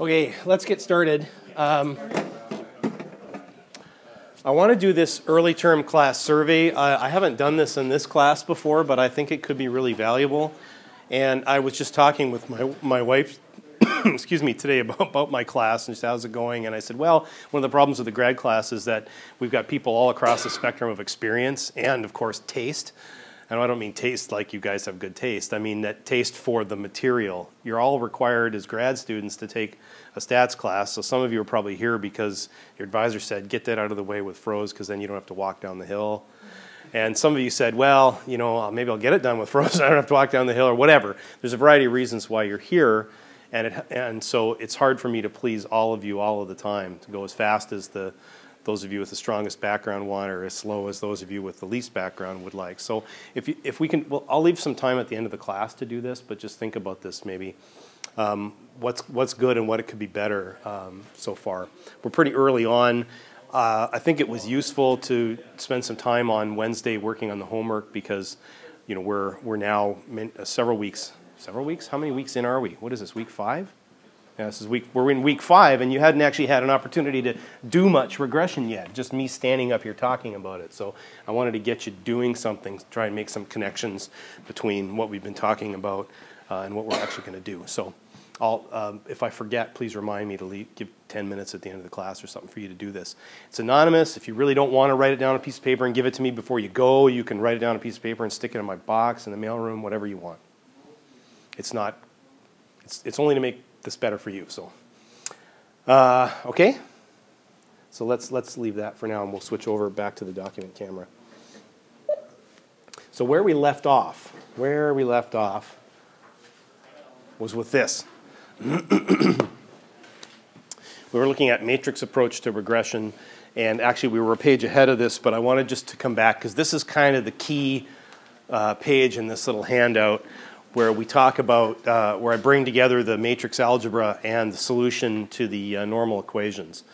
Okay, let's get started. Um, I want to do this early term class survey. I haven't done this in this class before, but I think it could be really valuable. And I was just talking with my, my wife, excuse me, today about, about my class and just how's it going. And I said, well, one of the problems with the grad class is that we've got people all across the spectrum of experience and, of course, taste and I don't mean taste like you guys have good taste. I mean that taste for the material. You're all required as grad students to take a stats class. So some of you are probably here because your advisor said, get that out of the way with Froese because then you don't have to walk down the hill. And some of you said, well, you know, uh, maybe I'll get it done with Froese. I don't have to walk down the hill or whatever. There's a variety of reasons why you're here. And, it, and so it's hard for me to please all of you all of the time, to go as fast as the those of you with the strongest background want or as slow as those of you with the least background would like. So if, you, if we can, well, I'll leave some time at the end of the class to do this, but just think about this maybe. Um, what's, what's good and what it could be better um, so far. We're pretty early on. Uh, I think it was useful to spend some time on Wednesday working on the homework because, you know, we're, we're now uh, several weeks, several weeks? How many weeks in are we? What is this, week five? This is week, we're in week five, and you hadn't actually had an opportunity to do much regression yet, just me standing up here talking about it. So I wanted to get you doing something, try and make some connections between what we've been talking about uh, and what we're actually going to do. So um, if I forget, please remind me to leave, give 10 minutes at the end of the class or something for you to do this. It's anonymous. If you really don't want to write it down on a piece of paper and give it to me before you go, you can write it down on a piece of paper and stick it in my box in the mailroom, whatever you want. It's not, it's, it's only to make this better for you. So, uh, okay. So let's let's leave that for now, and we'll switch over back to the document camera. So where we left off, where we left off, was with this. we were looking at matrix approach to regression, and actually we were a page ahead of this, but I wanted just to come back because this is kind of the key uh, page in this little handout where we talk about, uh, where I bring together the matrix algebra and the solution to the uh, normal equations.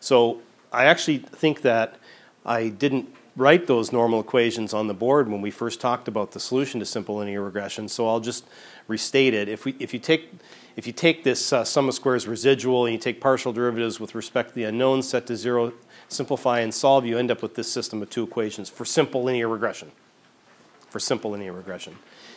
So I actually think that I didn't write those normal equations on the board when we first talked about the solution to simple linear regression, so I'll just restate it. If, we, if, you, take, if you take this uh, sum of squares residual and you take partial derivatives with respect to the unknowns set to zero, simplify and solve, you end up with this system of two equations for simple linear regression. For simple linear regression.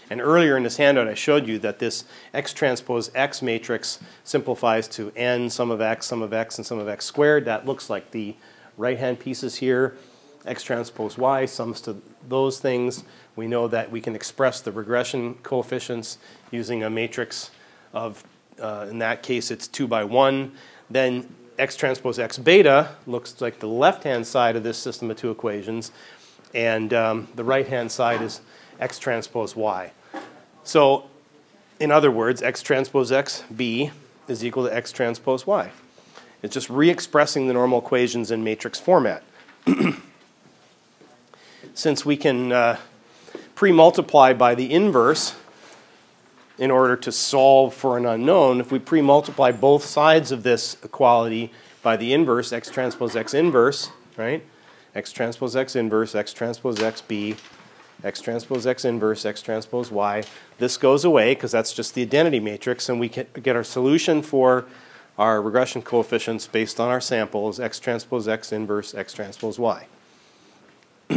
And earlier in this handout, I showed you that this x transpose x matrix simplifies to n sum of x, sum of x, and sum of x squared. That looks like the right-hand pieces here. x transpose y sums to those things. We know that we can express the regression coefficients using a matrix of, uh, in that case, it's 2 by 1. Then x transpose x beta looks like the left-hand side of this system of two equations. And um, the right-hand side is x transpose y. So, in other words, x transpose x b is equal to x transpose y. It's just re-expressing the normal equations in matrix format. Since we can uh, pre-multiply by the inverse in order to solve for an unknown, if we pre-multiply both sides of this equality by the inverse, x transpose x inverse, right? x transpose x inverse, x transpose x b x transpose x inverse, x transpose y. This goes away because that's just the identity matrix, and we get our solution for our regression coefficients based on our samples, x transpose x inverse, x transpose y.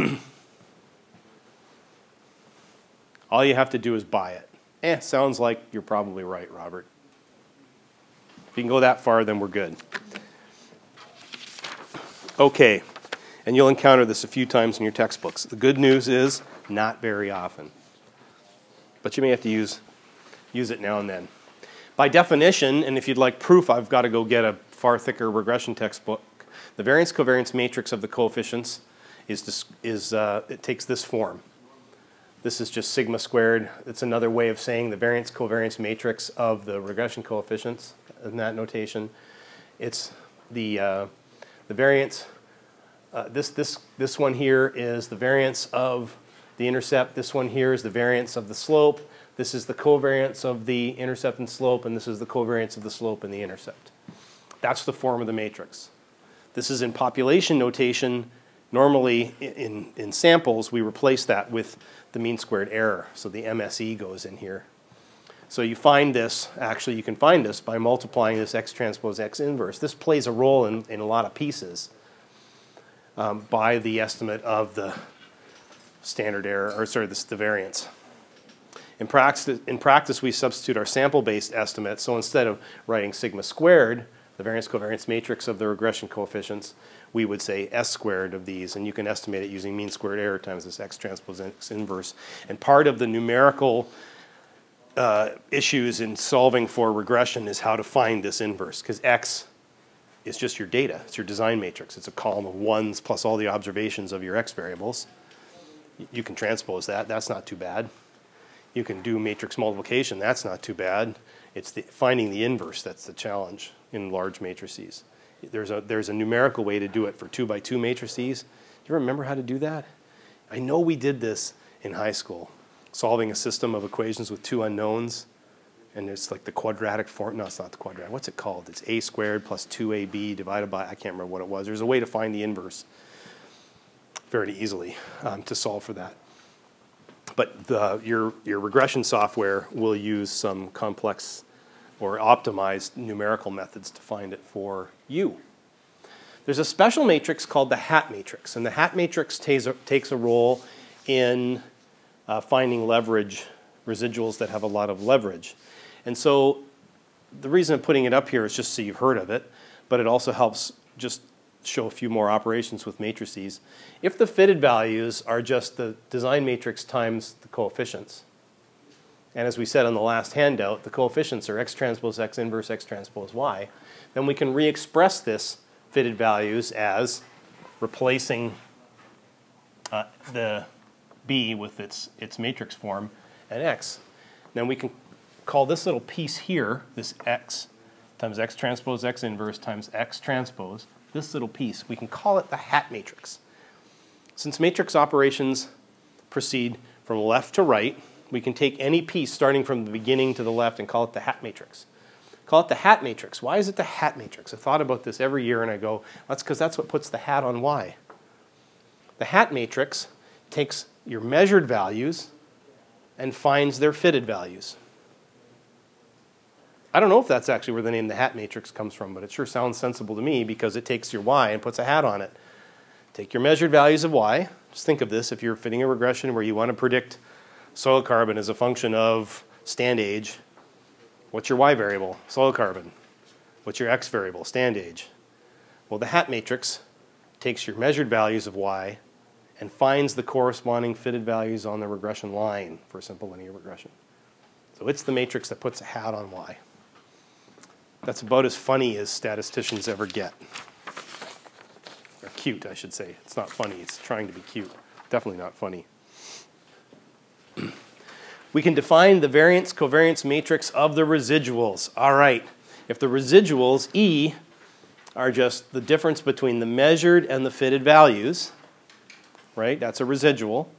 All you have to do is buy it. Eh, sounds like you're probably right, Robert. If you can go that far, then we're good. Okay, and you'll encounter this a few times in your textbooks. The good news is not very often. But you may have to use, use it now and then. By definition, and if you'd like proof, I've got to go get a far thicker regression textbook. The variance covariance matrix of the coefficients is, is uh, it takes this form. This is just sigma squared. It's another way of saying the variance covariance matrix of the regression coefficients in that notation. It's the, uh, the variance, uh, this, this, this one here is the variance of the intercept. This one here is the variance of the slope. This is the covariance of the intercept and slope, and this is the covariance of the slope and the intercept. That's the form of the matrix. This is in population notation. Normally, in, in samples, we replace that with the mean squared error. So the MSE goes in here. So you find this, actually you can find this by multiplying this x transpose x inverse. This plays a role in, in a lot of pieces um, by the estimate of the standard error, or sorry, this, the variance. In practice, in practice, we substitute our sample-based estimate. So instead of writing sigma squared, the variance covariance matrix of the regression coefficients, we would say S squared of these, and you can estimate it using mean squared error times this X transpose X inverse. And part of the numerical uh, issues in solving for regression is how to find this inverse, because X is just your data. It's your design matrix. It's a column of ones plus all the observations of your X variables. You can transpose that. That's not too bad. You can do matrix multiplication. That's not too bad. It's the, finding the inverse that's the challenge in large matrices. There's a, there's a numerical way to do it for two by two matrices. Do you remember how to do that? I know we did this in high school, solving a system of equations with two unknowns. And it's like the quadratic form. No, it's not the quadratic. What's it called? It's a squared plus 2ab divided by, I can't remember what it was. There's a way to find the inverse very easily um, to solve for that. But the, your, your regression software will use some complex or optimized numerical methods to find it for you. There's a special matrix called the hat matrix, and the hat matrix takes a, takes a role in uh, finding leverage, residuals that have a lot of leverage. And so the reason I'm putting it up here is just so you've heard of it, but it also helps just show a few more operations with matrices. If the fitted values are just the design matrix times the coefficients, and as we said on the last handout, the coefficients are x transpose x inverse x transpose y, then we can re-express this fitted values as replacing uh, the B with its, its matrix form and x. Then we can call this little piece here, this x times x transpose x inverse times x transpose, this little piece, we can call it the hat matrix. Since matrix operations proceed from left to right, we can take any piece starting from the beginning to the left and call it the hat matrix. Call it the hat matrix. Why is it the hat matrix? I thought about this every year and I go, that's because that's what puts the hat on Y. The hat matrix takes your measured values and finds their fitted values. I don't know if that's actually where the name the hat matrix comes from, but it sure sounds sensible to me because it takes your y and puts a hat on it. Take your measured values of y. Just think of this if you're fitting a regression where you want to predict soil carbon as a function of stand age. What's your y variable? Soil carbon. What's your x variable? Stand age. Well, the hat matrix takes your measured values of y and finds the corresponding fitted values on the regression line for a simple linear regression. So it's the matrix that puts a hat on y. That's about as funny as statisticians ever get. Or cute, I should say. It's not funny, it's trying to be cute. Definitely not funny. we can define the variance covariance matrix of the residuals. All right. If the residuals, E, are just the difference between the measured and the fitted values, right? That's a residual.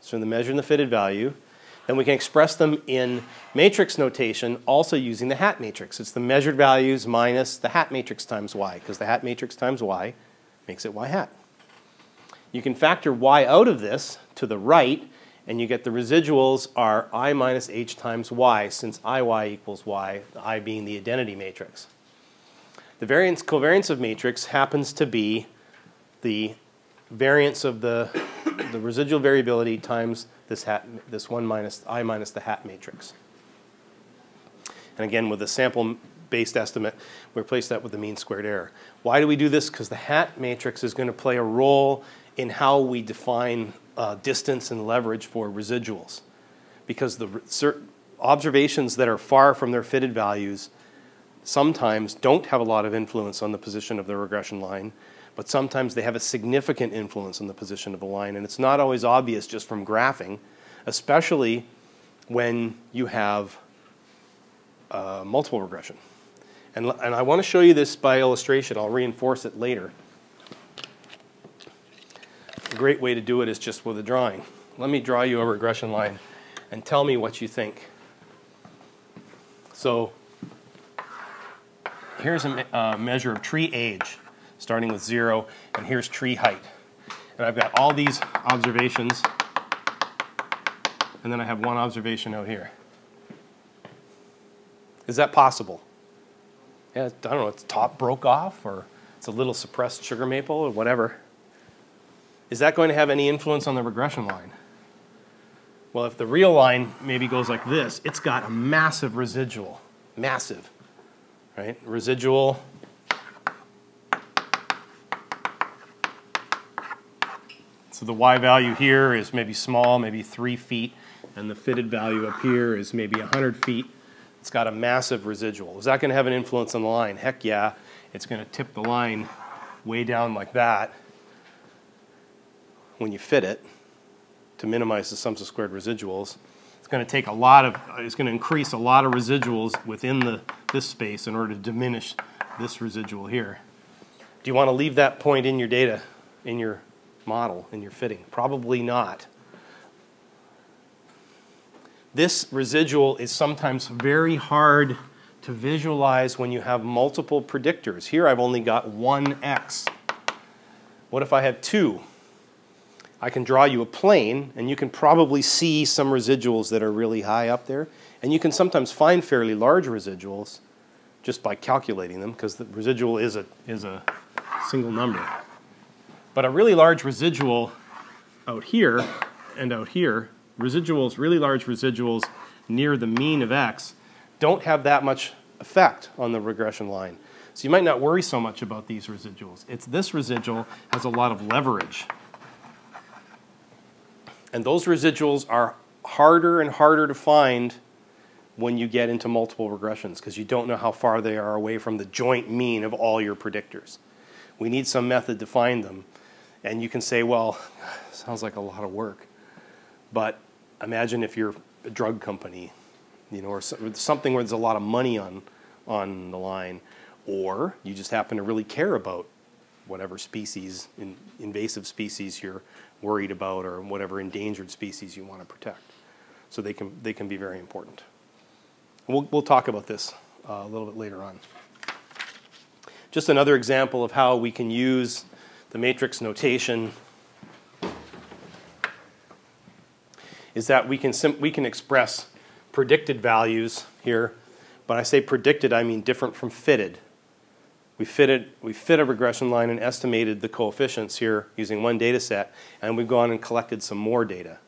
So the measured and the fitted value then we can express them in matrix notation also using the hat matrix. It's the measured values minus the hat matrix times y, because the hat matrix times y makes it y hat. You can factor y out of this to the right, and you get the residuals are i minus h times y, since iy equals y, i being the identity matrix. The variance covariance of matrix happens to be the variance of the, the residual variability times this, hat, this 1 minus i minus the hat matrix. And again, with a sample-based estimate, we replace that with the mean squared error. Why do we do this? Because the hat matrix is going to play a role in how we define uh, distance and leverage for residuals. Because the observations that are far from their fitted values sometimes don't have a lot of influence on the position of the regression line, but sometimes they have a significant influence on the position of a line. And it's not always obvious just from graphing, especially when you have uh, multiple regression. And, and I want to show you this by illustration. I'll reinforce it later. A great way to do it is just with a drawing. Let me draw you a regression line and tell me what you think. So here's a uh, measure of tree age starting with zero, and here's tree height. And I've got all these observations, and then I have one observation out here. Is that possible? Yeah, I don't know, its top broke off or it's a little suppressed sugar maple or whatever. Is that going to have any influence on the regression line? Well, if the real line maybe goes like this, it's got a massive residual. Massive. Right? Residual. So the y value here is maybe small, maybe 3 feet, and the fitted value up here is maybe 100 feet. It's got a massive residual. Is that going to have an influence on the line? Heck yeah. It's going to tip the line way down like that when you fit it to minimize the sums of squared residuals. It's going to take a lot of, it's going to increase a lot of residuals within the, this space in order to diminish this residual here. Do you want to leave that point in your data, in your model, in your fitting? Probably not. This residual is sometimes very hard to visualize when you have multiple predictors. Here I've only got one x. What if I have two? I can draw you a plane, and you can probably see some residuals that are really high up there. And you can sometimes find fairly large residuals just by calculating them, because the residual is a, is a single number. But a really large residual out here and out here, residuals, really large residuals near the mean of x, don't have that much effect on the regression line. So you might not worry so much about these residuals. It's this residual has a lot of leverage. And those residuals are harder and harder to find when you get into multiple regressions because you don't know how far they are away from the joint mean of all your predictors. We need some method to find them. And you can say, well, sounds like a lot of work. But imagine if you're a drug company, you know, or something where there's a lot of money on, on the line, or you just happen to really care about whatever species, in, invasive species you're worried about, or whatever endangered species you want to protect. So they can, they can be very important. We'll, we'll talk about this uh, a little bit later on. Just another example of how we can use the matrix notation is that we can, we can express predicted values here. But I say predicted, I mean different from fitted. We fitted, we fit a regression line and estimated the coefficients here using one data set, and we've gone and collected some more data.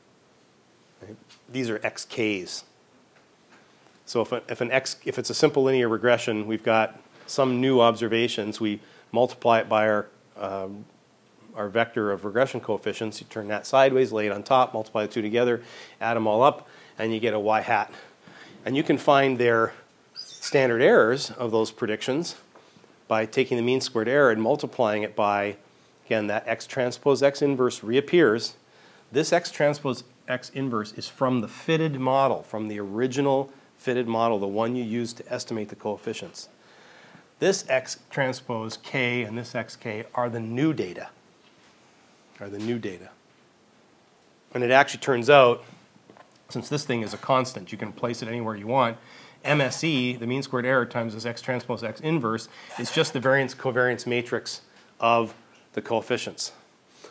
These are xk's. So if, a, if, an x, if it's a simple linear regression, we've got some new observations. We multiply it by our, um, our vector of regression coefficients. You turn that sideways, lay it on top, multiply the two together, add them all up, and you get a y hat. And you can find their standard errors of those predictions by taking the mean squared error and multiplying it by, again, that x transpose x inverse reappears. This x transpose x inverse is from the fitted model, from the original fitted model, the one you used to estimate the coefficients. This x transpose k and this xk are the new data, are the new data. And it actually turns out since this thing is a constant, you can place it anywhere you want. MSE, the mean squared error times this x transpose x inverse, is just the variance covariance matrix of the coefficients.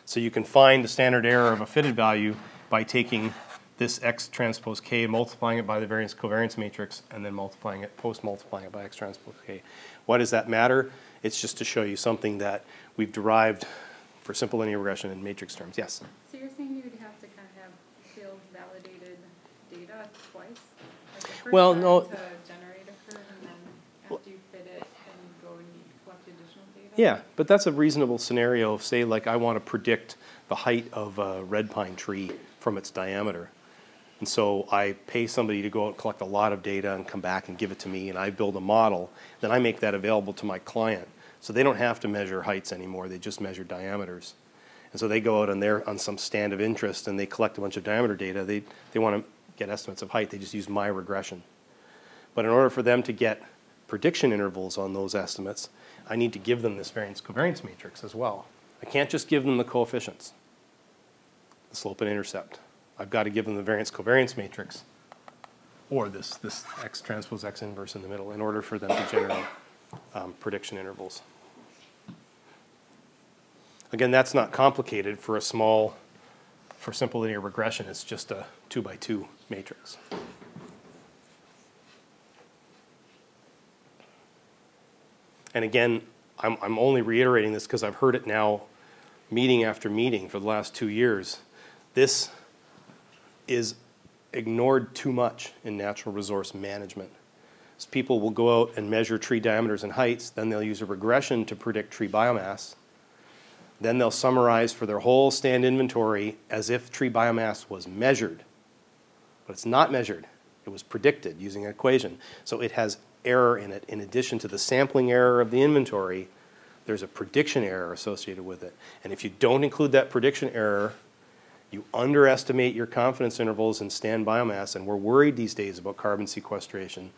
So you can find the standard error of a fitted value by taking this x transpose k, multiplying it by the variance covariance matrix, and then multiplying it, post multiplying it by x transpose k. Why does that matter? It's just to show you something that we've derived for simple linear regression in matrix terms. Yes? So you're saying you would have to kind of have field validated data twice? Like Well, no- To generate a curve and then after you fit it and go and you collect additional data? Yeah, but that's a reasonable scenario. Of say, like, I want to predict the height of a red pine tree from its diameter. And so I pay somebody to go out and collect a lot of data and come back and give it to me, and I build a model. Then I make that available to my client. So they don't have to measure heights anymore, they just measure diameters. And so they go out on their on some stand of interest and they collect a bunch of diameter data. They, they want to get estimates of height, they just use my regression. But in order for them to get prediction intervals on those estimates, I need to give them this variance covariance matrix as well. I can't just give them the coefficients, the slope and intercept. I've got to give them the variance covariance matrix or this, this x transpose x inverse in the middle in order for them to generate um, prediction intervals. Again, that's not complicated for a small, for simple linear regression. It's just a two by two matrix. And again, I'm, I'm only reiterating this because I've heard it now meeting after meeting for the last two years. This is ignored too much in natural resource management. So people will go out and measure tree diameters and heights, then they'll use a regression to predict tree biomass. Then they'll summarize for their whole stand inventory as if tree biomass was measured. But it's not measured. It was predicted using an equation. So it has error in it. In addition to the sampling error of the inventory, there's a prediction error associated with it. And if you don't include that prediction error, you underestimate your confidence intervals in stand biomass, and we're worried these days about carbon sequestration.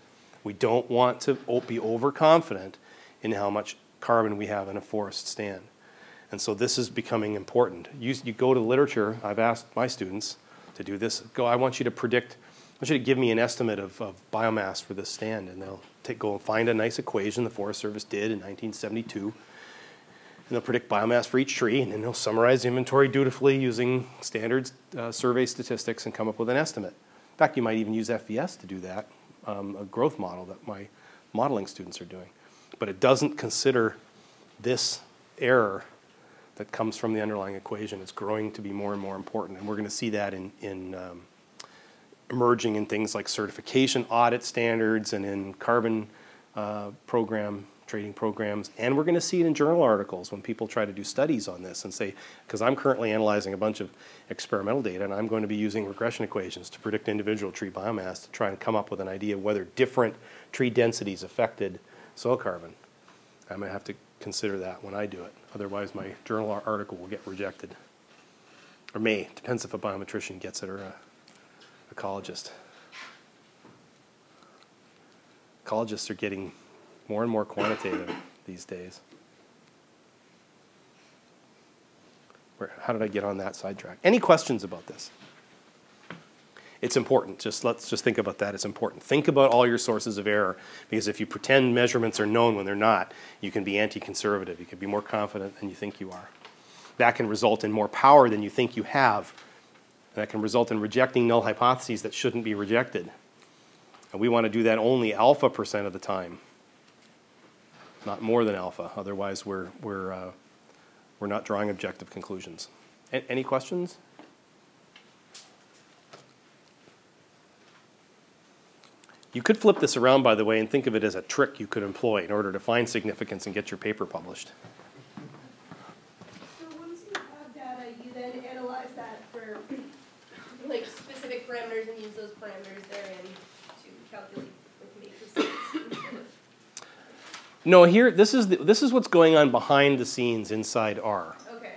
We don't want to be overconfident in how much carbon we have in a forest stand. And so this is becoming important. You, you go to the literature, I've asked my students to do this. Go, I want you to predict, I want you to give me an estimate of, of biomass for this stand. And they'll take, go and find a nice equation the Forest Service did in 1972. And they'll predict biomass for each tree, and then they'll summarize inventory dutifully using standard uh, survey statistics and come up with an estimate. In fact, you might even use FVS to do that, um, a growth model that my modeling students are doing. But it doesn't consider this error that comes from the underlying equation It's growing to be more and more important. And we're going to see that in, in um, emerging in things like certification audit standards and in carbon uh, program trading programs. And we're going to see it in journal articles when people try to do studies on this and say, because I'm currently analyzing a bunch of experimental data and I'm going to be using regression equations to predict individual tree biomass to try and come up with an idea of whether different tree densities affected soil carbon. I'm going to have to consider that when I do it. Otherwise, my journal article will get rejected. Or may. Depends if a biometrician gets it or a ecologist. Ecologists are getting more and more quantitative these days. Where, how did I get on that sidetrack? Any questions about this? It's important. Just let's just think about that. It's important. Think about all your sources of error because if you pretend measurements are known when they're not, you can be anti-conservative. You can be more confident than you think you are. That can result in more power than you think you have. That can result in rejecting null hypotheses that shouldn't be rejected. And we want to do that only alpha percent of the time, not more than alpha. Otherwise, we're, we're, uh, we're not drawing objective conclusions. A any questions? You could flip this around, by the way, and think of it as a trick you could employ in order to find significance and get your paper published. So once you have data, you then analyze that for like specific parameters and use those parameters therein to calculate like matrices. No, here this is the, this is what's going on behind the scenes inside R. Okay.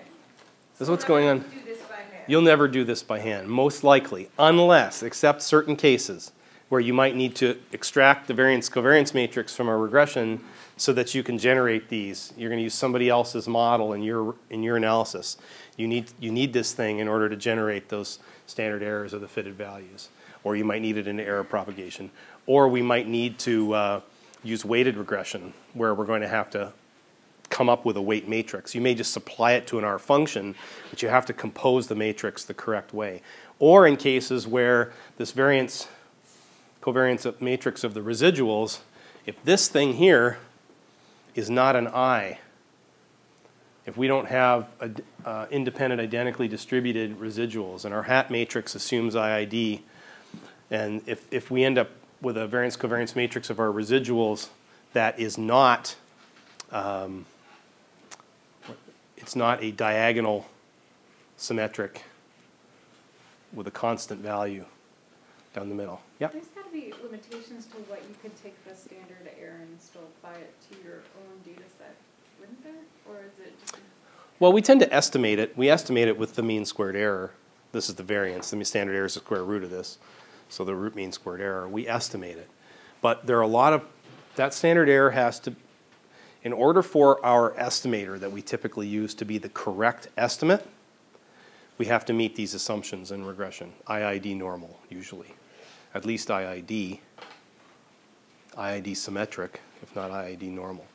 This is So what's I'm going on. Do this by hand. You'll never do this by hand, most likely, unless, except certain cases, where you might need to extract the variance covariance matrix from a regression so that you can generate these. You're going to use somebody else's model in your in your analysis. You need you need this thing in order to generate those standard errors or the fitted values, or you might need it in error propagation, or we might need to uh, use weighted regression where we're going to have to come up with a weight matrix. You may just supply it to an R function, but you have to compose the matrix the correct way. Or in cases where this variance covariance matrix of the residuals, if this thing here is not an I, if we don't have a, uh, independent identically distributed residuals and our hat matrix assumes IID, and if, if we end up with a variance covariance matrix of our residuals that is not um, it's not a diagonal symmetric with a constant value down the middle. Yep. There's gotta be limitations to what you could take the standard error and still apply it to your own data set, wouldn't there? Or is it just, Well, we tend to estimate it. We estimate it with the mean squared error. This is the variance. The mean standard error is the square root of this. So the root mean squared error, we estimate it. But there are a lot of, that standard error has to, in order for our estimator that we typically use to be the correct estimate, we have to meet these assumptions in regression. IID normal, usually. At least IID. IID symmetric, if not IID normal.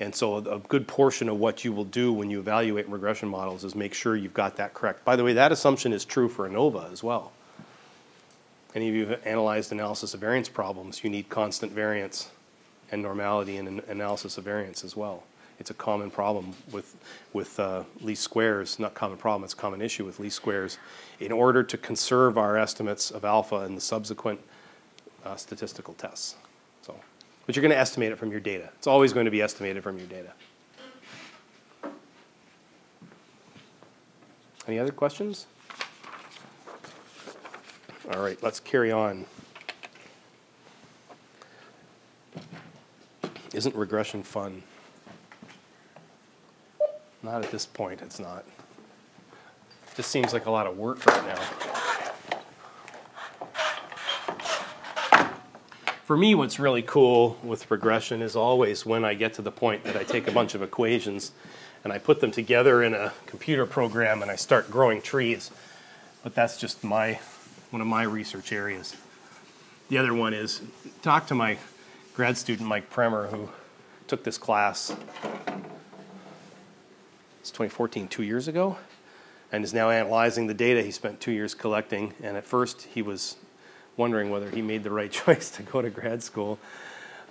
And so a good portion of what you will do when you evaluate regression models is make sure you've got that correct. By the way, that assumption is true for ANOVA as well. Any of you have analyzed analysis of variance problems, you need constant variance and normality in an analysis of variance as well. It's a common problem with, with uh, least squares, not common problem, it's a common issue with least squares. In order to conserve our estimates of alpha in the subsequent uh, statistical tests. So, but you're going to estimate it from your data. It's always going to be estimated from your data. Any other questions? All right, let's carry on. Isn't regression fun? Not at this point, it's not. Just seems like a lot of work right now. For me, what's really cool with regression is always when I get to the point that I take a bunch of equations and I put them together in a computer program and I start growing trees. But that's just my one of my research areas. The other one is talk to my grad student Mike Premer who took this class. It's 2014, two years ago, and is now analyzing the data he spent two years collecting. And at first, he was wondering whether he made the right choice to go to grad school.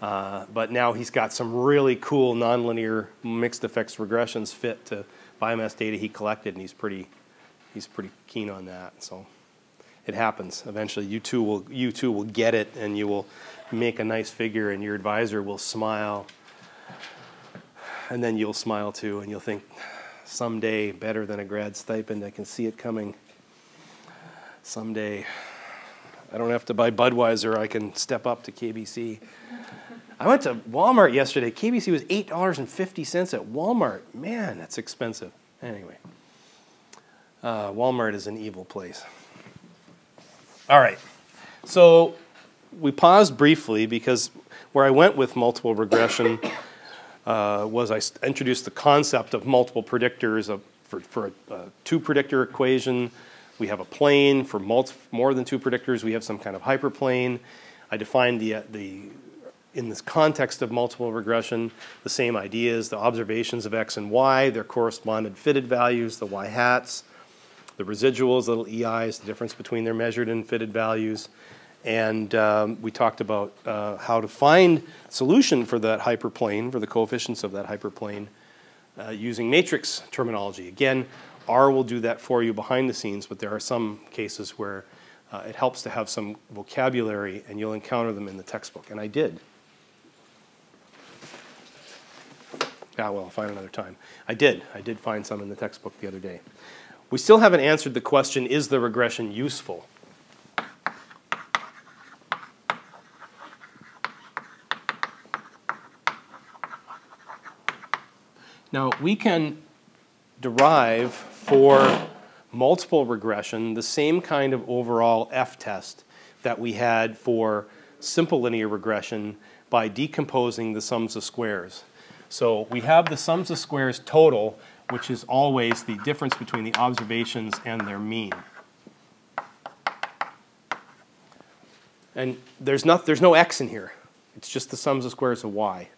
Uh, but now he's got some really cool nonlinear mixed effects regressions fit to biomass data he collected, and he's pretty, he's pretty keen on that. So it happens. Eventually, you too will you too will get it, and you will make a nice figure, and your advisor will smile, and then you'll smile too, and you'll think, someday better than a grad stipend. I can see it coming. Someday. I don't have to buy Budweiser. I can step up to KBC. I went to Walmart yesterday. KBC was $8.50 at Walmart. Man, that's expensive. Anyway, uh, Walmart is an evil place. All right. So we paused briefly because where I went with multiple regression uh, was I introduced the concept of multiple predictors of, for, for a, a two predictor equation we have a plane for multi, more than two predictors. We have some kind of hyperplane. I defined the, the, in this context of multiple regression, the same ideas, the observations of x and y, their correspondent fitted values, the y hats, the residuals, little EIs, the difference between their measured and fitted values. And um, we talked about uh, how to find solution for that hyperplane, for the coefficients of that hyperplane, uh, using matrix terminology. Again, R will do that for you behind the scenes, but there are some cases where uh, it helps to have some vocabulary and you'll encounter them in the textbook. And I did. Ah, well, I'll find another time. I did. I did find some in the textbook the other day. We still haven't answered the question is the regression useful? Now, we can derive for multiple regression the same kind of overall F test that we had for simple linear regression by decomposing the sums of squares. So we have the sums of squares total, which is always the difference between the observations and their mean. And there's, not, there's no x in here. It's just the sums of squares of y.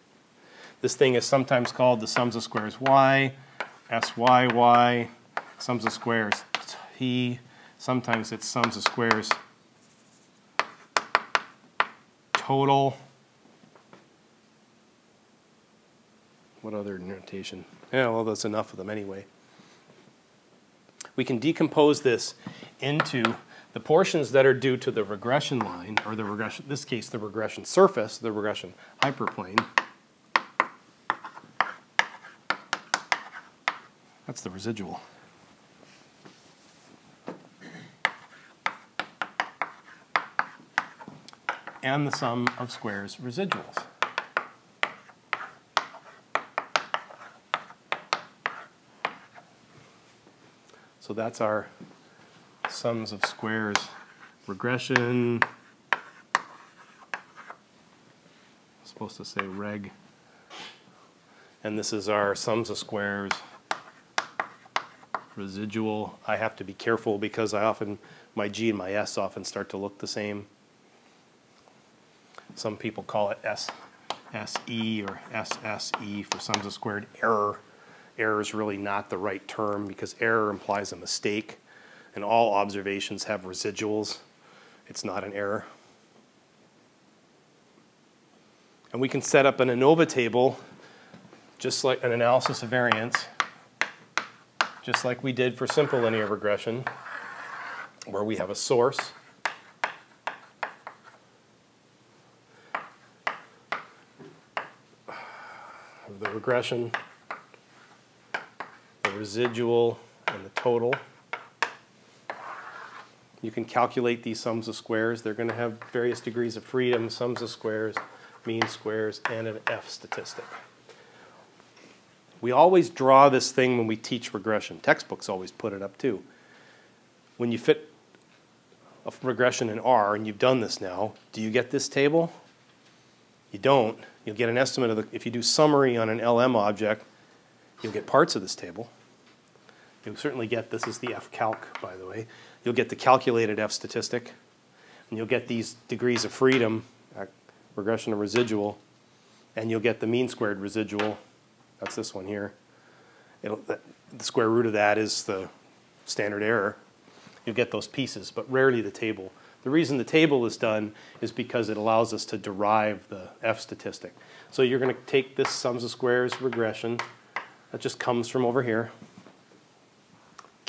This thing is sometimes called the sums of squares y, SYY, sums of squares T, sometimes it's sums of squares total. What other notation? Yeah, well, that's enough of them anyway. We can decompose this into the portions that are due to the regression line, or the regression, in this case, the regression surface, the regression hyperplane. That's the residual. And the sum of squares residuals. So that's our sums of squares regression. I'm supposed to say reg. And this is our sums of squares residual. I have to be careful because I often, my G and my S often start to look the same. Some people call it S, SE or SSE for sums of squared error. Error is really not the right term because error implies a mistake, and all observations have residuals. It's not an error. And we can set up an ANOVA table, just like an analysis of variance, just like we did for simple linear regression, where we have a source. of the regression, residual, and the total. You can calculate these sums of squares. They're going to have various degrees of freedom, sums of squares, mean squares, and an F statistic. We always draw this thing when we teach regression. Textbooks always put it up too. When you fit a regression in R, and you've done this now, do you get this table? You don't. You'll get an estimate of the, if you do summary on an LM object, you'll get parts of this table. You'll certainly get, this is the F calc, by the way. You'll get the calculated F statistic, and you'll get these degrees of freedom, uh, regression of residual, and you'll get the mean squared residual. That's this one here. It'll, the square root of that is the standard error. You'll get those pieces, but rarely the table. The reason the table is done is because it allows us to derive the F statistic. So you're going to take this sums of squares regression, that just comes from over here.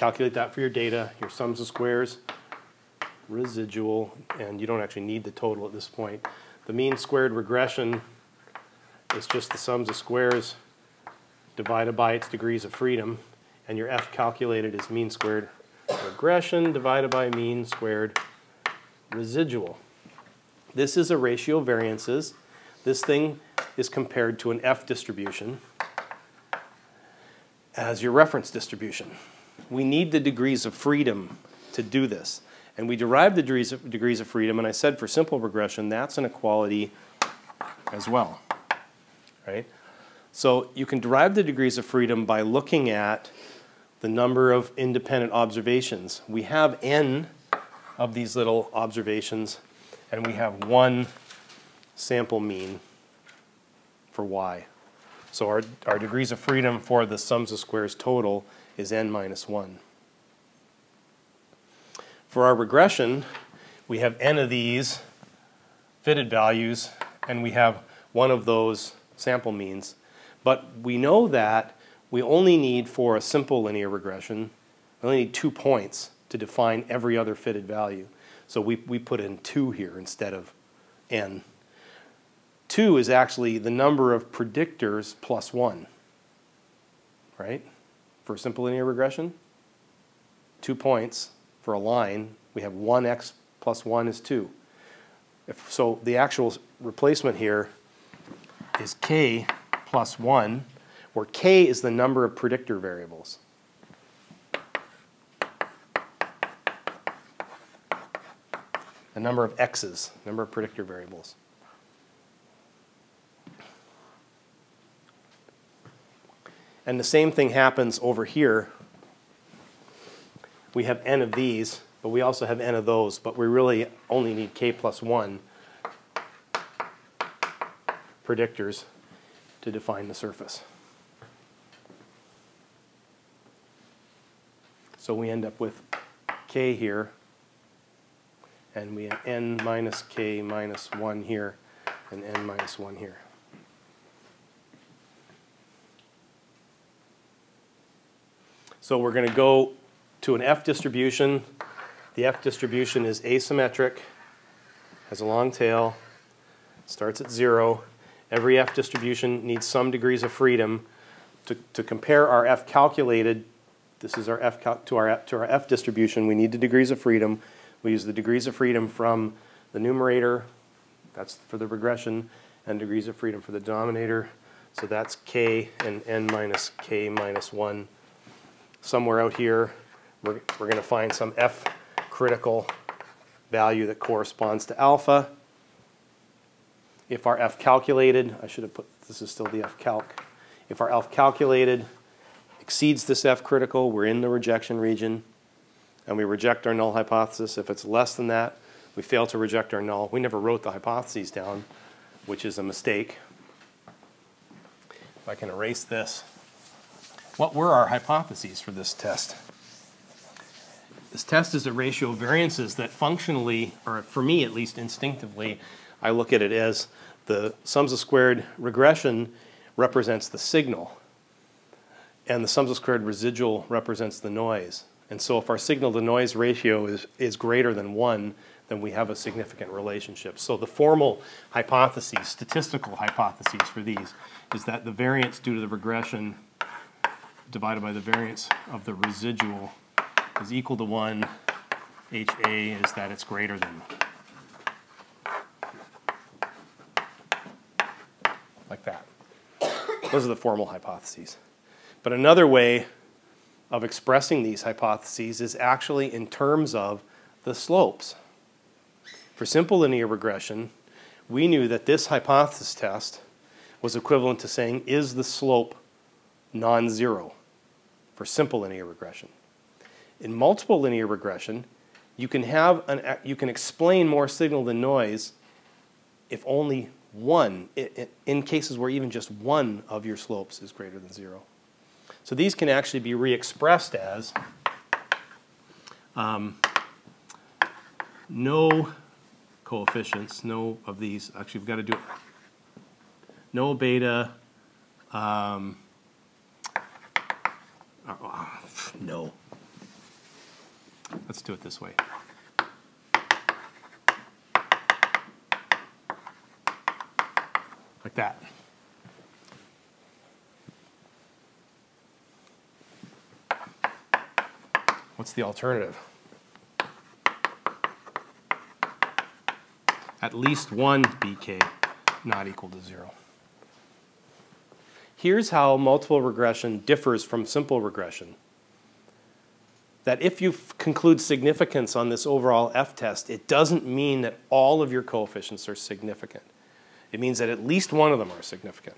Calculate that for your data, your sums of squares, residual, and you don't actually need the total at this point. The mean squared regression is just the sums of squares divided by its degrees of freedom, and your F calculated is mean squared regression divided by mean squared residual. This is a ratio of variances. This thing is compared to an F distribution as your reference distribution. We need the degrees of freedom to do this. And we derive the degrees of, degrees of freedom, and I said for simple regression, that's an equality as well, right? So you can derive the degrees of freedom by looking at the number of independent observations. We have n of these little observations, and we have one sample mean for y. So our, our degrees of freedom for the sums of squares total is n minus 1. For our regression, we have n of these fitted values, and we have one of those sample means. But we know that we only need, for a simple linear regression, we only need two points to define every other fitted value. So we, we put in 2 here instead of n. 2 is actually the number of predictors plus 1, right? For simple linear regression, two points for a line, we have 1x plus 1 is 2. If, so the actual replacement here is k plus 1, where k is the number of predictor variables. The number of x's, number of predictor variables. And the same thing happens over here. We have n of these, but we also have n of those, but we really only need k plus 1 predictors to define the surface. So we end up with k here, and we have n minus k minus 1 here, and n minus 1 here. So we're going to go to an F distribution. The F distribution is asymmetric, has a long tail, starts at zero. Every F distribution needs some degrees of freedom. To, to compare our F calculated, this is our F cal- to, our, to our F distribution, we need the degrees of freedom. We use the degrees of freedom from the numerator, that's for the regression, and degrees of freedom for the denominator. So that's k and n minus k minus 1. Somewhere out here, we're, we're going to find some f critical value that corresponds to alpha. If our f calculated, I should have put, this is still the f calc. If our f calculated exceeds this f critical, we're in the rejection region, and we reject our null hypothesis. If it's less than that, we fail to reject our null. We never wrote the hypotheses down, which is a mistake. If I can erase this. What were our hypotheses for this test? This test is a ratio of variances that functionally, or for me at least instinctively, I look at it as The sums of squared regression represents the signal, and the sums of squared residual represents the noise. And so if our signal to noise ratio is, is greater than 1, then we have a significant relationship. So the formal hypotheses, statistical hypotheses for these, is that the variance due to the regression divided by the variance of the residual is equal to 1. HA is that it's greater than. Like that. Those are the formal hypotheses. But another way of expressing these hypotheses is actually in terms of the slopes. For simple linear regression, we knew that this hypothesis test was equivalent to saying, is the slope non zero for simple linear regression? In multiple linear regression, you can, have an, you can explain more signal than noise if only one, in cases where even just one of your slopes is greater than zero. So these can actually be re-expressed as um, no coefficients, no of these. Actually, we've got to do it. No beta. Um, uh, no. Let's do it this way. Like that. What's the alternative? At least one BK not equal to zero. Here's how multiple regression differs from simple regression. That if you conclude significance on this overall F test, it doesn't mean that all of your coefficients are significant. It means that at least one of them are significant.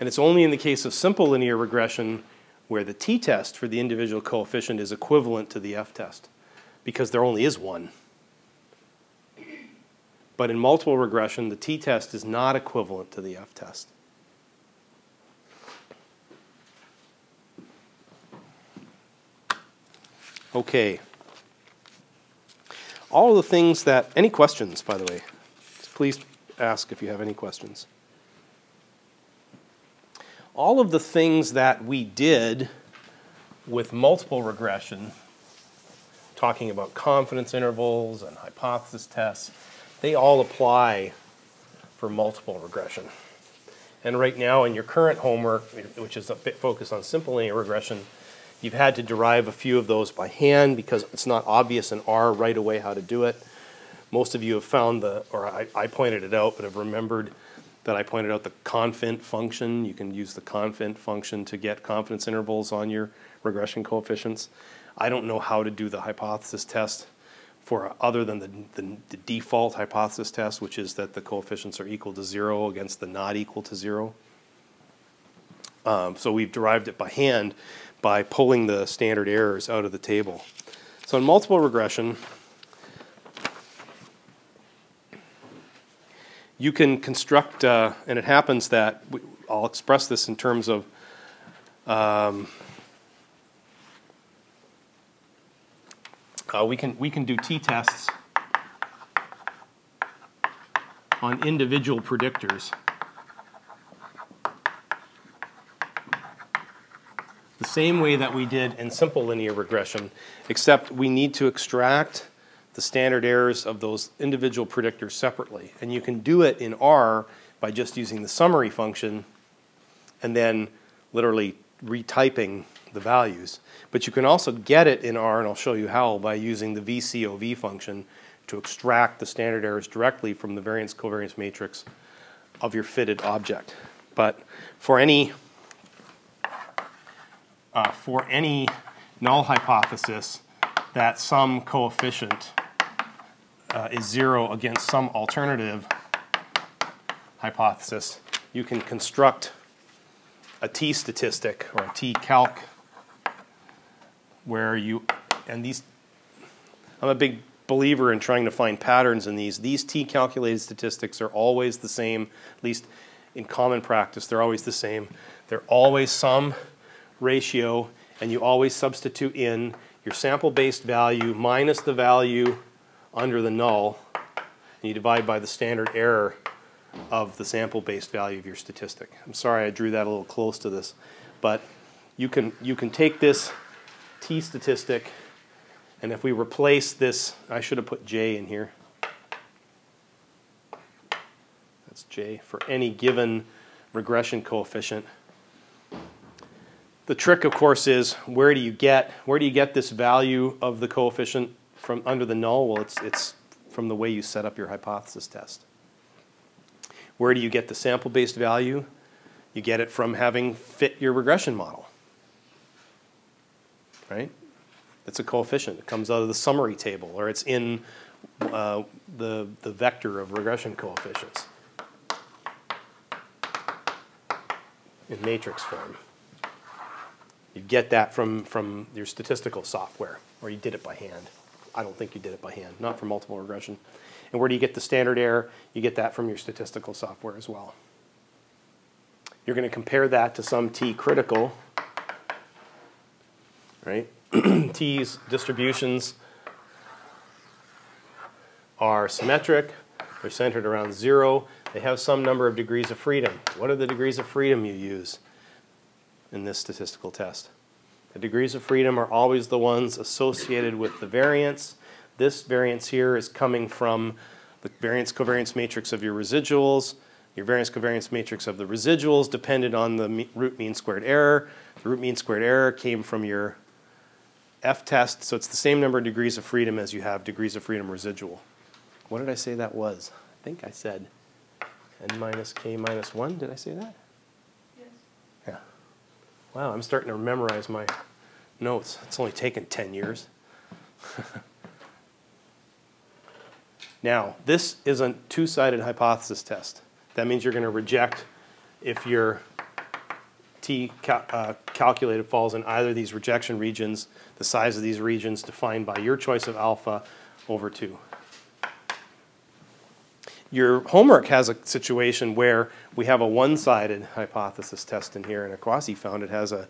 And it's only in the case of simple linear regression where the t-test for the individual coefficient is equivalent to the f-test because there only is one. But in multiple regression, the t-test is not equivalent to the f-test. Okay. All the things that, any questions, by the way? Please ask if you have any questions all of the things that we did with multiple regression, talking about confidence intervals and hypothesis tests, they all apply for multiple regression. And right now, in your current homework, which is a bit focused on simple linear regression, you've had to derive a few of those by hand because it's not obvious in R right away how to do it. Most of you have found the, or I, I pointed it out, but have remembered that I pointed out the confint function. You can use the confint function to get confidence intervals on your regression coefficients. I don't know how to do the hypothesis test for other than the, the, the, default hypothesis test, which is that the coefficients are equal to zero against the not equal to zero. Um, so we've derived it by hand by pulling the standard errors out of the table. So in multiple regression, you can construct, uh, and it happens that we, I'll express this in terms of um, uh, we can we can do t-tests on individual predictors. The same way that we did in simple linear regression, except we need to extract the standard errors of those individual predictors separately. And you can do it in R by just using the summary function and then literally retyping the values. But you can also get it in R, and I'll show you how, by using the VCOV function to extract the standard errors directly from the variance covariance matrix of your fitted object. But for any uh, for any null hypothesis that some coefficient uh, is zero against some alternative hypothesis, you can construct a t statistic or a t calc where you, and these, I'm a big believer in trying to find patterns in these. These t calculated statistics are always the same, at least in common practice, they're always the same. They're always some ratio, and you always substitute in your sample based value minus the value under the null, and you divide by the standard error of the sample-based value of your statistic. I'm sorry I drew that a little close to this, but you can, you can take this t statistic, and if we replace this, I should have put j in here. That's j for any given regression coefficient. The trick, of course, is where do you get where do you get this value of the coefficient from under the null? Well, it's it's from the way you set up your hypothesis test. Where do you get the sample-based value? You get it from having fit your regression model. Right? It's a coefficient. It comes out of the summary table, or it's in uh, the the vector of regression coefficients in matrix form. You get that from, from your statistical software, or you did it by hand. I don't think you did it by hand, not for multiple regression. And where do you get the standard error? You get that from your statistical software as well. You're going to compare that to some t critical, right? T's distributions are symmetric, they're centered around zero, they have some number of degrees of freedom. What are the degrees of freedom you use in this statistical test? The degrees of freedom are always the ones associated with the variance. This variance here is coming from the variance covariance matrix of your residuals. Your variance covariance matrix of the residuals depended on the root mean squared error. The root mean squared error came from your F test, so it's the same number of degrees of freedom as you have degrees of freedom residual. What did I say that was? I think I said n minus k minus 1. Did I say that? Yes. Yeah. Wow, I'm starting to memorize my notes. It's only taken 10 years. now, this is a two-sided hypothesis test. That means you're going to reject if your t cal uh, calculated falls in either of these rejection regions, the size of these regions defined by your choice of alpha over 2 your homework has a situation where we have a one-sided hypothesis test in here, and Akwasi found it has a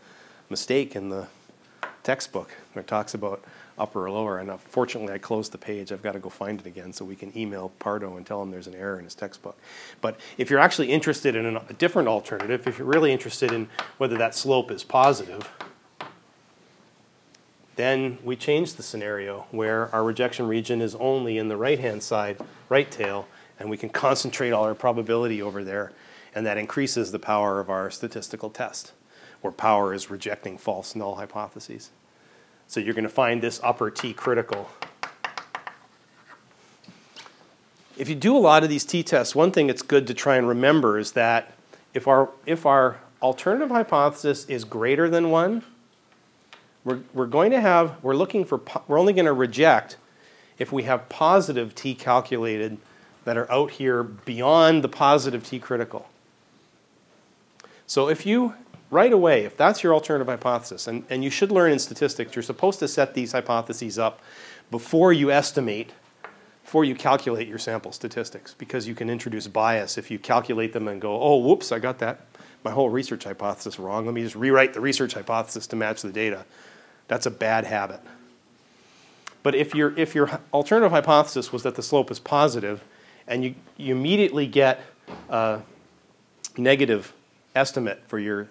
mistake in the textbook where it talks about upper or lower. And unfortunately, I closed the page. I've got to go find it again so we can email Pardo and tell him there's an error in his textbook. But if you're actually interested in a different alternative, if you're really interested in whether that slope is positive, then we change the scenario where our rejection region is only in the right-hand side, right tail, and we can concentrate all our probability over there, and that increases the power of our statistical test, where power is rejecting false null hypotheses. So you're going to find this upper T critical. If you do a lot of these t-tests, one thing it's good to try and remember is that if our, if our alternative hypothesis is greater than 1, we're, we're going to have, we're looking for, we're only going to reject if we have positive t calculated that are out here beyond the positive T critical. So if you, right away, if that's your alternative hypothesis, and, and you should learn in statistics, you're supposed to set these hypotheses up before you estimate, before you calculate your sample statistics, because you can introduce bias if you calculate them and go, oh, whoops, I got that, my whole research hypothesis wrong. Let me just rewrite the research hypothesis to match the data. That's a bad habit. But if, your if your alternative hypothesis was that the slope is positive, and you, you immediately get a negative estimate for your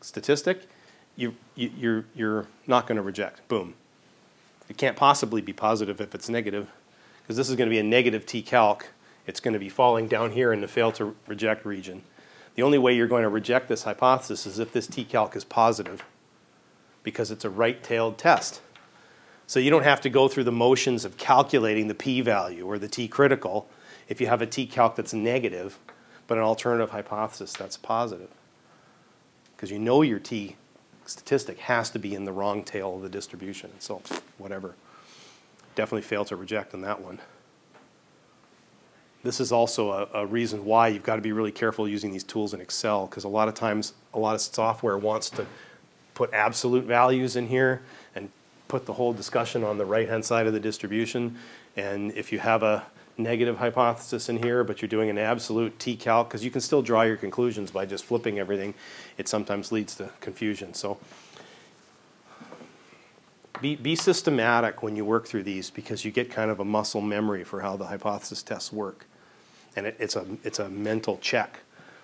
statistic, you, you, you're, you're not going to reject. Boom. It can't possibly be positive if it's negative, because this is going to be a negative t-calc. It's going to be falling down here in the fail to reject region. The only way you're going to reject this hypothesis is if this t-calc is positive, because it's a right-tailed test. So you don't have to go through the motions of calculating the p-value or the t-critical if you have a t-calc that's negative, but an alternative hypothesis that's positive. Because you know your t statistic has to be in the wrong tail of the distribution. So whatever. Definitely fail to reject on that one. This is also a, a reason why you've got to be really careful using these tools in Excel because a lot of times a lot of software wants to put absolute values in here and put the whole discussion on the right hand side of the distribution. And if you have a negative hypothesis in here, but you're doing an absolute t-calc, because you can still draw your conclusions by just flipping everything, it sometimes leads to confusion. So be, be systematic when you work through these because you get kind of a muscle memory for how the hypothesis tests work. And it, it's, a, it's a mental check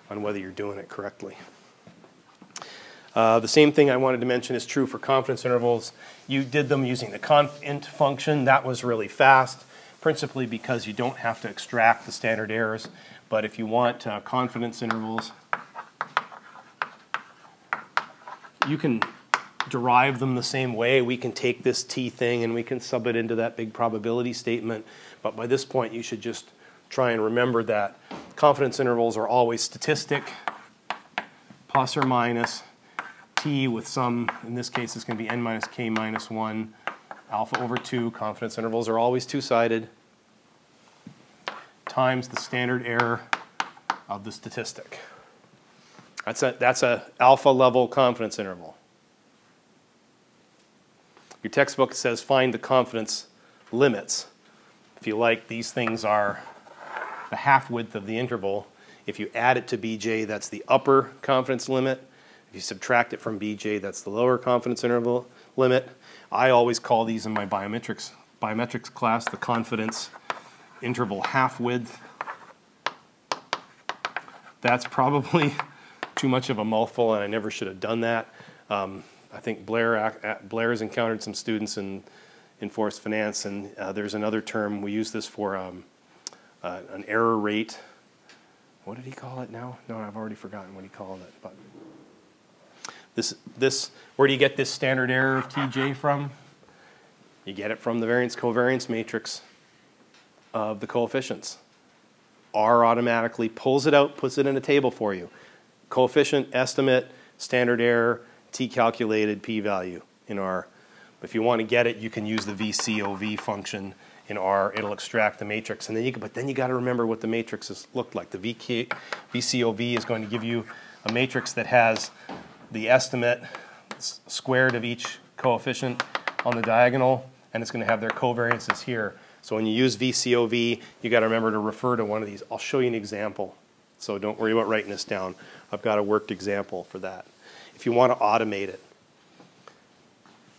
on whether you're doing it correctly. Uh, the same thing I wanted to mention is true for confidence intervals. You did them using the confint function. That was really fast, principally because you don't have to extract the standard errors. But if you want uh, confidence intervals, you can derive them the same way. We can take this t thing and we can sub it into that big probability statement. But by this point, you should just try and remember that confidence intervals are always statistic, plus or minus t with some, in this case, it's going to be n minus k minus 1, alpha over 2. Confidence intervals are always two-sided, times the standard error of the statistic. That's a, that's a alpha level confidence interval. Your textbook says find the confidence limits. If you like, these things are the half width of the interval. If you add it to BJ, that's the upper confidence limit. If you subtract it from BJ, that's the lower confidence interval limit. I always call these in my biometrics biometrics class the confidence interval half width. That's probably too much of a mouthful, and I never should have done that. Um, I think Blair Blair has encountered some students in in forest finance, and uh, there's another term we use this for um, uh, an error rate. What did he call it now? No, I've already forgotten what he called it. But this this where do you get this standard error of TJ from? You get it from the variance covariance matrix of the coefficients. R automatically pulls it out, puts it in a table for you. Coefficient, estimate, standard error, T calculated p value in R. If you want to get it, you can use the VCOV function in R. It'll extract the matrix, and then you but then you got to remember what the matrix has looked like. The VK, VCOV is going to give you a matrix that has the estimate squared of each coefficient on the diagonal, and it's going to have their covariances here. So when you use VCOV, you got to remember to refer to one of these. I'll show you an example. So don't worry about writing this down. I've got a worked example for that if you want to automate it.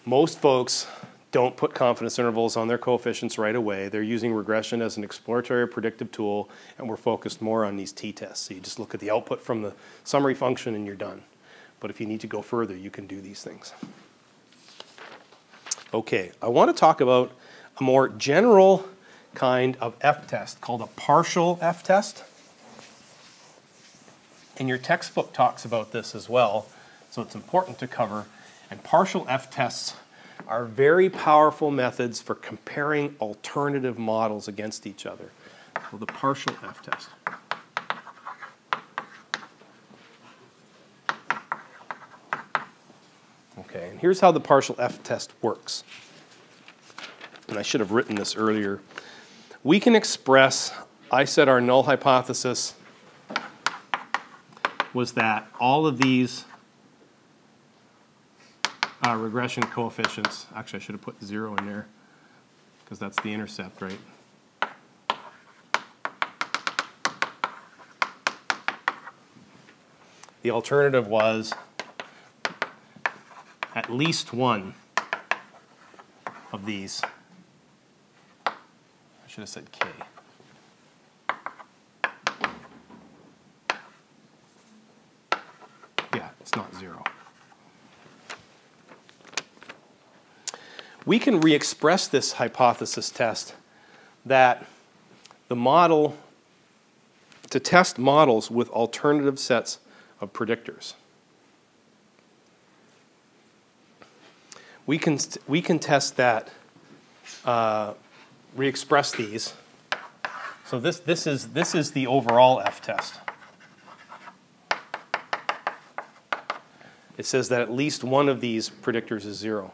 Most folks don't put confidence intervals on their coefficients right away. They're using regression as an exploratory predictive tool, and we're focused more on these t-tests. So you just look at the output from the summary function and you're done. But if you need to go further, you can do these things. Okay, I want to talk about a more general kind of f-test called a partial f-test. And your textbook talks about this as well so it's important to cover. And partial f-tests are very powerful methods for comparing alternative models against each other. So the partial f-test. Okay, and here's how the partial f-test works. And I should have written this earlier. We can express, I said our null hypothesis was that all of these uh, regression coefficients. Actually, I should have put zero in there because that's the intercept, right? The alternative was at least one of these. I should have said K. Yeah, it's not zero. We can re express this hypothesis test that the model, to test models with alternative sets of predictors. We can, we can test that, uh, re express these. So this, this, is, this is the overall F test. It says that at least one of these predictors is zero.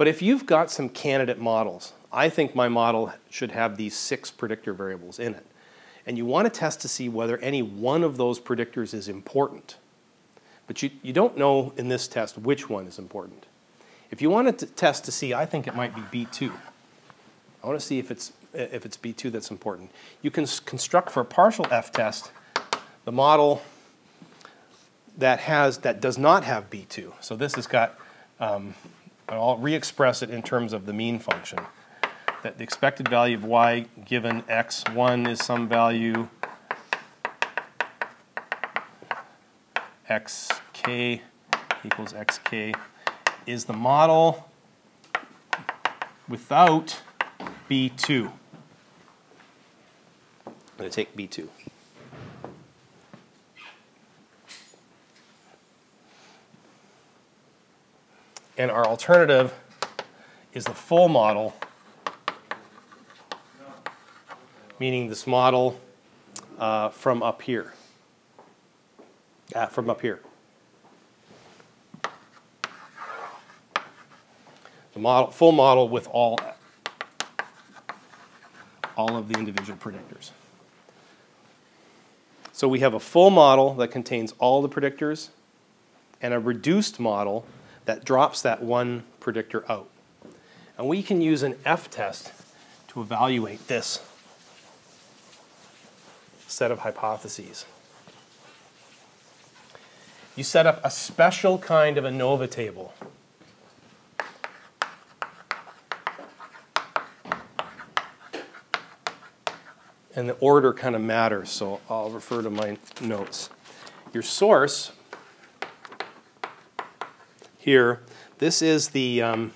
But if you've got some candidate models, I think my model should have these six predictor variables in it. And you want to test to see whether any one of those predictors is important. But you, you don't know in this test which one is important. If you want to test to see, I think it might be B2. I want to see if it's, if it's B2 that's important. You can construct for a partial F test the model that has that does not have B2. So this has got um, I'll re-express it in terms of the mean function. That the expected value of y given x1 is some value xk equals xk is the model without b2. I'm going to take b2. And our alternative is the full model, meaning this model uh, from up here. Uh, from up here. The model, full model with all, all of the individual predictors. So we have a full model that contains all the predictors and a reduced model that drops that one predictor out. And we can use an F-test to evaluate this set of hypotheses. You set up a special kind of ANOVA table. And the order kind of matters, so I'll refer to my notes. Your source here, this is the um,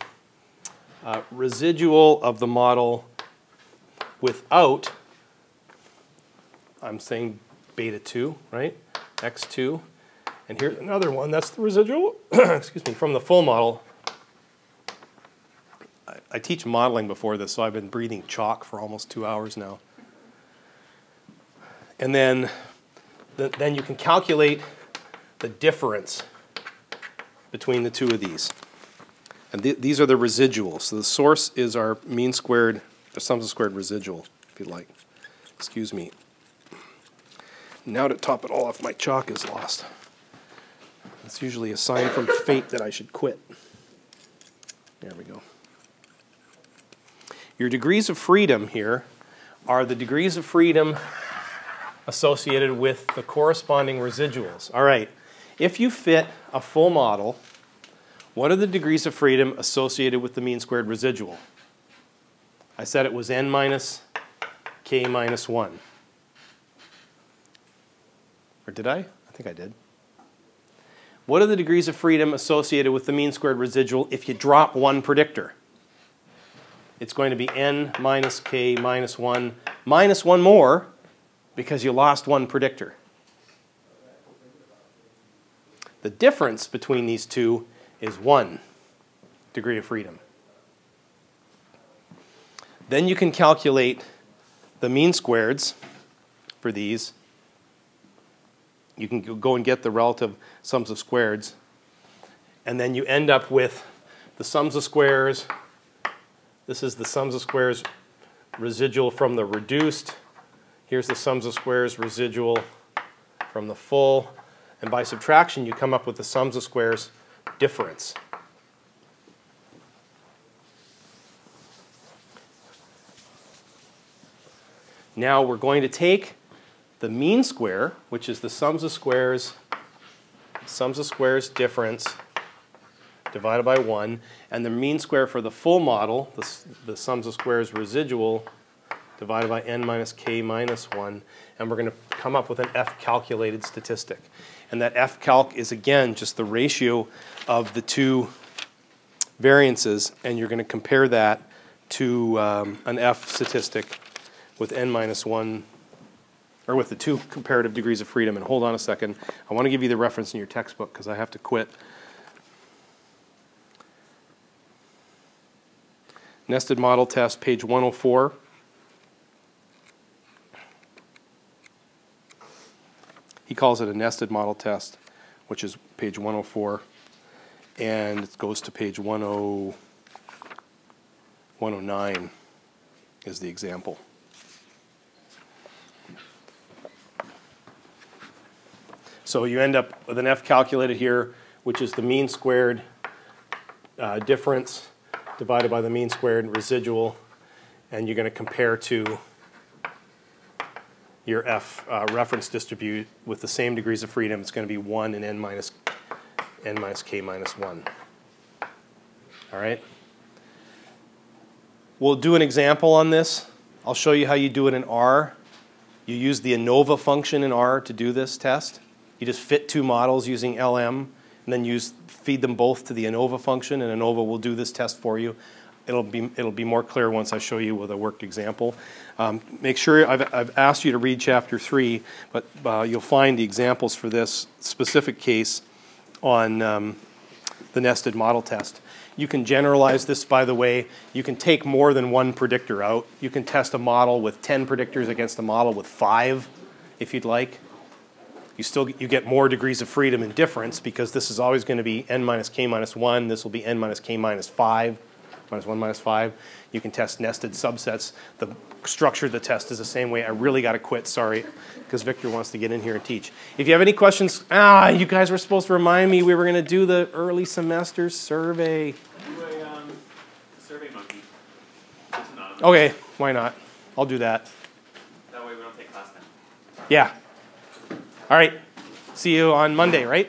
uh, residual of the model without, I'm saying beta 2, right? x2. And here's another one, that's the residual, excuse me, from the full model. I, I teach modeling before this, so I've been breathing chalk for almost two hours now. And then, the, then you can calculate the difference between the two of these. And th these are the residuals. So the source is our mean squared, or sum of squared residual, if you'd like. Excuse me. Now to top it all off, my chalk is lost. It's usually a sign from fate that I should quit. There we go. Your degrees of freedom here are the degrees of freedom associated with the corresponding residuals. All right, if you fit a full model, what are the degrees of freedom associated with the mean squared residual? I said it was n minus k minus 1. Or did I? I think I did. What are the degrees of freedom associated with the mean squared residual if you drop one predictor? It's going to be n minus k minus 1 minus 1 more because you lost one predictor. The difference between these two is 1 degree of freedom. Then you can calculate the mean squareds for these. You can go and get the relative sums of squareds. And then you end up with the sums of squares. This is the sums of squares residual from the reduced. Here's the sums of squares residual from the full. And by subtraction, you come up with the sums of squares difference. Now we're going to take the mean square, which is the sums of squares, sums of squares difference divided by 1, and the mean square for the full model, the, the sums of squares residual divided by n minus k minus 1, and we're going to come up with an f calculated statistic. And that f calc is again just the ratio of the two variances, and you're going to compare that to um, an f statistic with n minus 1, or with the two comparative degrees of freedom. And hold on a second, I want to give you the reference in your textbook because I have to quit. Nested model test, page 104. He calls it a nested model test, which is page 104, and it goes to page 10, 109 is the example. So you end up with an F calculated here, which is the mean squared uh, difference divided by the mean squared residual, and you're going to compare to your F uh, reference distribute with the same degrees of freedom, it's going to be 1 and n minus, n minus k minus 1. All right? We'll do an example on this. I'll show you how you do it in R. You use the ANOVA function in R to do this test. You just fit two models using LM, and then use feed them both to the ANOVA function, and ANOVA will do this test for you. It'll be, it'll be more clear once I show you with a worked example. Um, make sure, I've, I've asked you to read chapter three, but uh, you'll find the examples for this specific case on um, the nested model test. You can generalize this, by the way. You can take more than one predictor out. You can test a model with 10 predictors against a model with five, if you'd like. You still you get more degrees of freedom and difference because this is always going to be n minus k minus 1. This will be n minus k minus 5, minus 1 minus 5. You can test nested subsets. The structure of the test is the same way. I really got to quit, sorry, because Victor wants to get in here and teach. If you have any questions, ah, you guys were supposed to remind me we were going to do the early semester survey. Do a um, survey monkey. Okay, why not? I'll do that. That way we don't take class time. Yeah. All right. See you on Monday, right?